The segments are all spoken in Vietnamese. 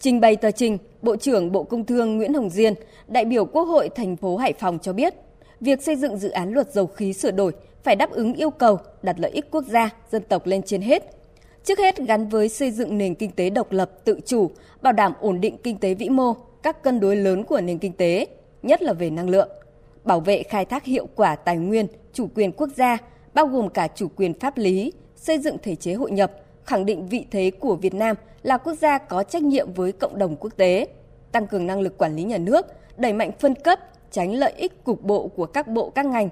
Trình bày tờ trình, Bộ trưởng Bộ Công Thương Nguyễn Hồng Diên, đại biểu Quốc hội thành phố Hải Phòng cho biết, việc xây dựng dự án luật dầu khí sửa đổi phải đáp ứng yêu cầu đặt lợi ích quốc gia, dân tộc lên trên hết. Trước hết gắn với xây dựng nền kinh tế độc lập, tự chủ, bảo đảm ổn định kinh tế vĩ mô, các cân đối lớn của nền kinh tế, nhất là về năng lượng, bảo vệ khai thác hiệu quả tài nguyên, chủ quyền quốc gia, bao gồm cả chủ quyền pháp lý, xây dựng thể chế hội nhập, khẳng định vị thế của Việt Nam là quốc gia có trách nhiệm với cộng đồng quốc tế, tăng cường năng lực quản lý nhà nước, đẩy mạnh phân cấp, tránh lợi ích cục bộ của các bộ các ngành.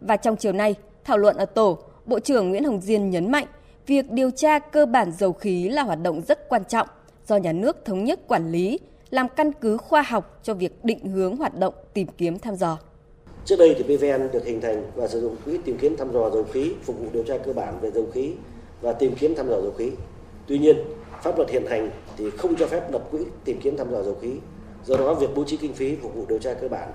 Và trong chiều nay, thảo luận ở tổ, Bộ trưởng Nguyễn Hồng Diên nhấn mạnh việc điều tra cơ bản dầu khí là hoạt động rất quan trọng do nhà nước thống nhất quản lý, làm căn cứ khoa học cho việc định hướng hoạt động tìm kiếm thăm dò. Trước đây thì PVN được hình thành và sử dụng quỹ tìm kiếm thăm dò dầu khí phục vụ điều tra cơ bản về dầu khí và tìm kiếm thăm dò dầu khí. Tuy nhiên, pháp luật hiện hành thì không cho phép lập quỹ tìm kiếm thăm dò dầu khí. Do đó, việc bố trí kinh phí phục vụ điều tra cơ bản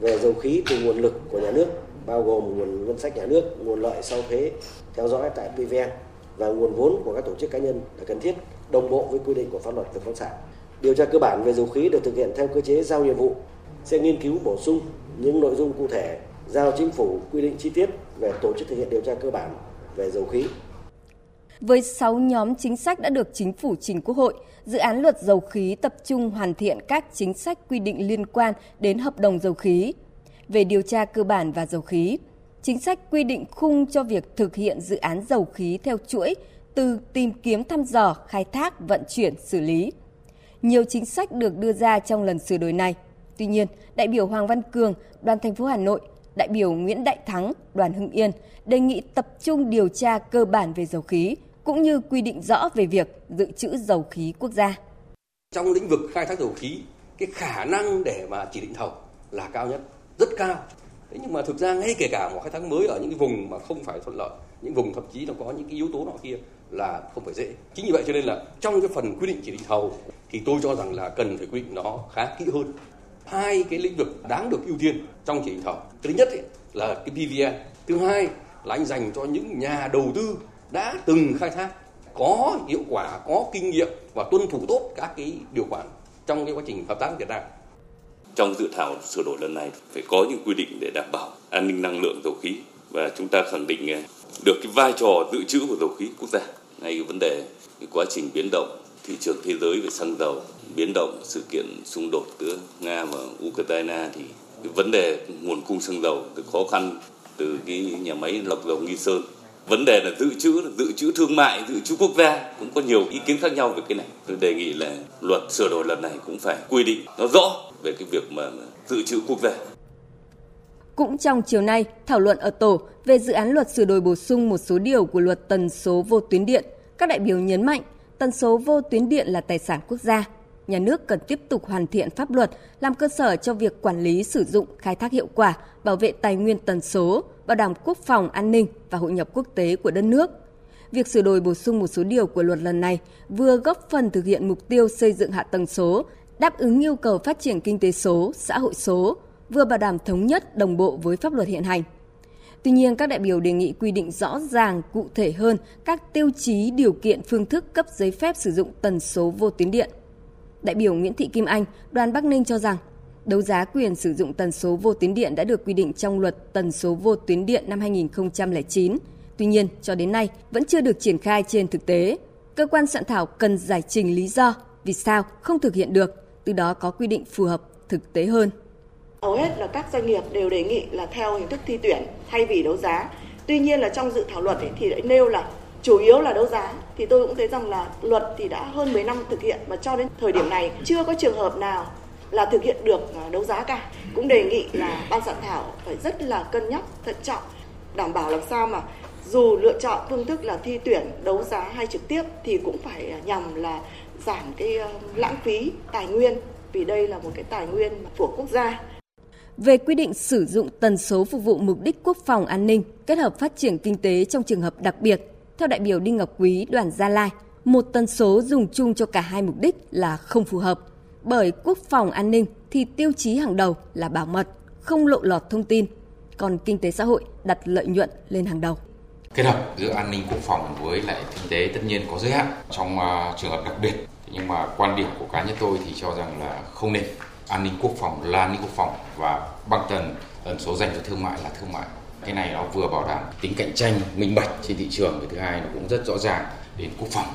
về dầu khí từ nguồn lực của nhà nước bao gồm nguồn ngân sách nhà nước, nguồn lợi sau thuế theo dõi tại PVN và nguồn vốn của các tổ chức cá nhân là cần thiết đồng bộ với quy định của pháp luật về khoáng sản. Điều tra cơ bản về dầu khí được thực hiện theo cơ chế giao nhiệm vụ sẽ nghiên cứu bổ sung những nội dung cụ thể giao chính phủ quy định chi tiết về tổ chức thực hiện điều tra cơ bản về dầu khí. Với 6 nhóm chính sách đã được chính phủ trình Quốc hội, dự án luật dầu khí tập trung hoàn thiện các chính sách quy định liên quan đến hợp đồng dầu khí, về điều tra cơ bản và dầu khí, chính sách quy định khung cho việc thực hiện dự án dầu khí theo chuỗi từ tìm kiếm thăm dò, khai thác, vận chuyển, xử lý. Nhiều chính sách được đưa ra trong lần sửa đổi này. Tuy nhiên, đại biểu Hoàng Văn Cường, đoàn thành phố Hà Nội, đại biểu Nguyễn Đại Thắng, đoàn Hưng Yên đề nghị tập trung điều tra cơ bản về dầu khí cũng như quy định rõ về việc dự trữ dầu khí quốc gia. Trong lĩnh vực khai thác dầu khí, cái khả năng để mà chỉ định thầu là cao nhất, rất cao. Thế nhưng mà thực ra ngay kể cả một khai thác mới ở những cái vùng mà không phải thuận lợi, những vùng thậm chí nó có những cái yếu tố nọ kia là không phải dễ. Chính vì vậy cho nên là trong cái phần quy định chỉ định thầu thì tôi cho rằng là cần phải quy định nó khá kỹ hơn. Hai cái lĩnh vực đáng được ưu tiên trong chỉ định thầu. Thứ nhất ấy, là cái PVN. Thứ hai là anh dành cho những nhà đầu tư đã từng khai thác có hiệu quả, có kinh nghiệm và tuân thủ tốt các cái điều khoản trong cái quá trình hợp tác Việt Nam. Trong dự thảo sửa đổi lần này phải có những quy định để đảm bảo an ninh năng lượng dầu khí và chúng ta khẳng định à, được cái vai trò dự trữ của dầu khí quốc gia ngay cái vấn đề cái quá trình biến động thị trường thế giới về xăng dầu biến động sự kiện xung đột giữa nga và ukraine thì cái vấn đề nguồn cung xăng dầu từ khó khăn từ cái nhà máy lọc dầu nghi sơn vấn đề là dự trữ dự trữ thương mại dự trữ quốc gia cũng có nhiều ý kiến khác nhau về cái này. Tôi đề nghị là luật sửa đổi lần này cũng phải quy định nó rõ về cái việc mà dự trữ quốc gia. Cũng trong chiều nay, thảo luận ở tổ về dự án luật sửa đổi bổ sung một số điều của luật tần số vô tuyến điện, các đại biểu nhấn mạnh tần số vô tuyến điện là tài sản quốc gia. Nhà nước cần tiếp tục hoàn thiện pháp luật, làm cơ sở cho việc quản lý sử dụng, khai thác hiệu quả, bảo vệ tài nguyên tần số, bảo đảm quốc phòng, an ninh và hội nhập quốc tế của đất nước. Việc sửa đổi bổ sung một số điều của luật lần này vừa góp phần thực hiện mục tiêu xây dựng hạ tầng số, đáp ứng yêu cầu phát triển kinh tế số, xã hội số, vừa bảo đảm thống nhất đồng bộ với pháp luật hiện hành. Tuy nhiên, các đại biểu đề nghị quy định rõ ràng, cụ thể hơn các tiêu chí, điều kiện, phương thức cấp giấy phép sử dụng tần số vô tuyến điện. Đại biểu Nguyễn Thị Kim Anh, đoàn Bắc Ninh cho rằng, đấu giá quyền sử dụng tần số vô tuyến điện đã được quy định trong luật tần số vô tuyến điện năm 2009. Tuy nhiên, cho đến nay vẫn chưa được triển khai trên thực tế. Cơ quan soạn thảo cần giải trình lý do vì sao không thực hiện được, từ đó có quy định phù hợp thực tế hơn hầu hết là các doanh nghiệp đều đề nghị là theo hình thức thi tuyển thay vì đấu giá tuy nhiên là trong dự thảo luật ấy, thì lại nêu là chủ yếu là đấu giá thì tôi cũng thấy rằng là luật thì đã hơn 10 năm thực hiện mà cho đến thời điểm này chưa có trường hợp nào là thực hiện được à, đấu giá cả cũng đề nghị là ban soạn thảo phải rất là cân nhắc thận trọng đảm bảo làm sao mà dù lựa chọn phương thức là thi tuyển đấu giá hay trực tiếp thì cũng phải à, nhằm là giảm cái lãng phí tài nguyên vì đây là một cái tài nguyên của quốc gia về quy định sử dụng tần số phục vụ mục đích quốc phòng an ninh kết hợp phát triển kinh tế trong trường hợp đặc biệt. Theo đại biểu Đinh Ngọc Quý, đoàn Gia Lai, một tần số dùng chung cho cả hai mục đích là không phù hợp. Bởi quốc phòng an ninh thì tiêu chí hàng đầu là bảo mật, không lộ lọt thông tin, còn kinh tế xã hội đặt lợi nhuận lên hàng đầu. Kết hợp giữa an ninh quốc phòng với lại kinh tế tất nhiên có giới hạn. Trong uh, trường hợp đặc biệt nhưng mà quan điểm của cá nhân tôi thì cho rằng là không nên an ninh quốc phòng là an ninh quốc phòng và băng tần ẩn số dành cho thương mại là thương mại cái này nó vừa bảo đảm tính cạnh tranh minh bạch trên thị trường cái thứ hai nó cũng rất rõ ràng đến quốc phòng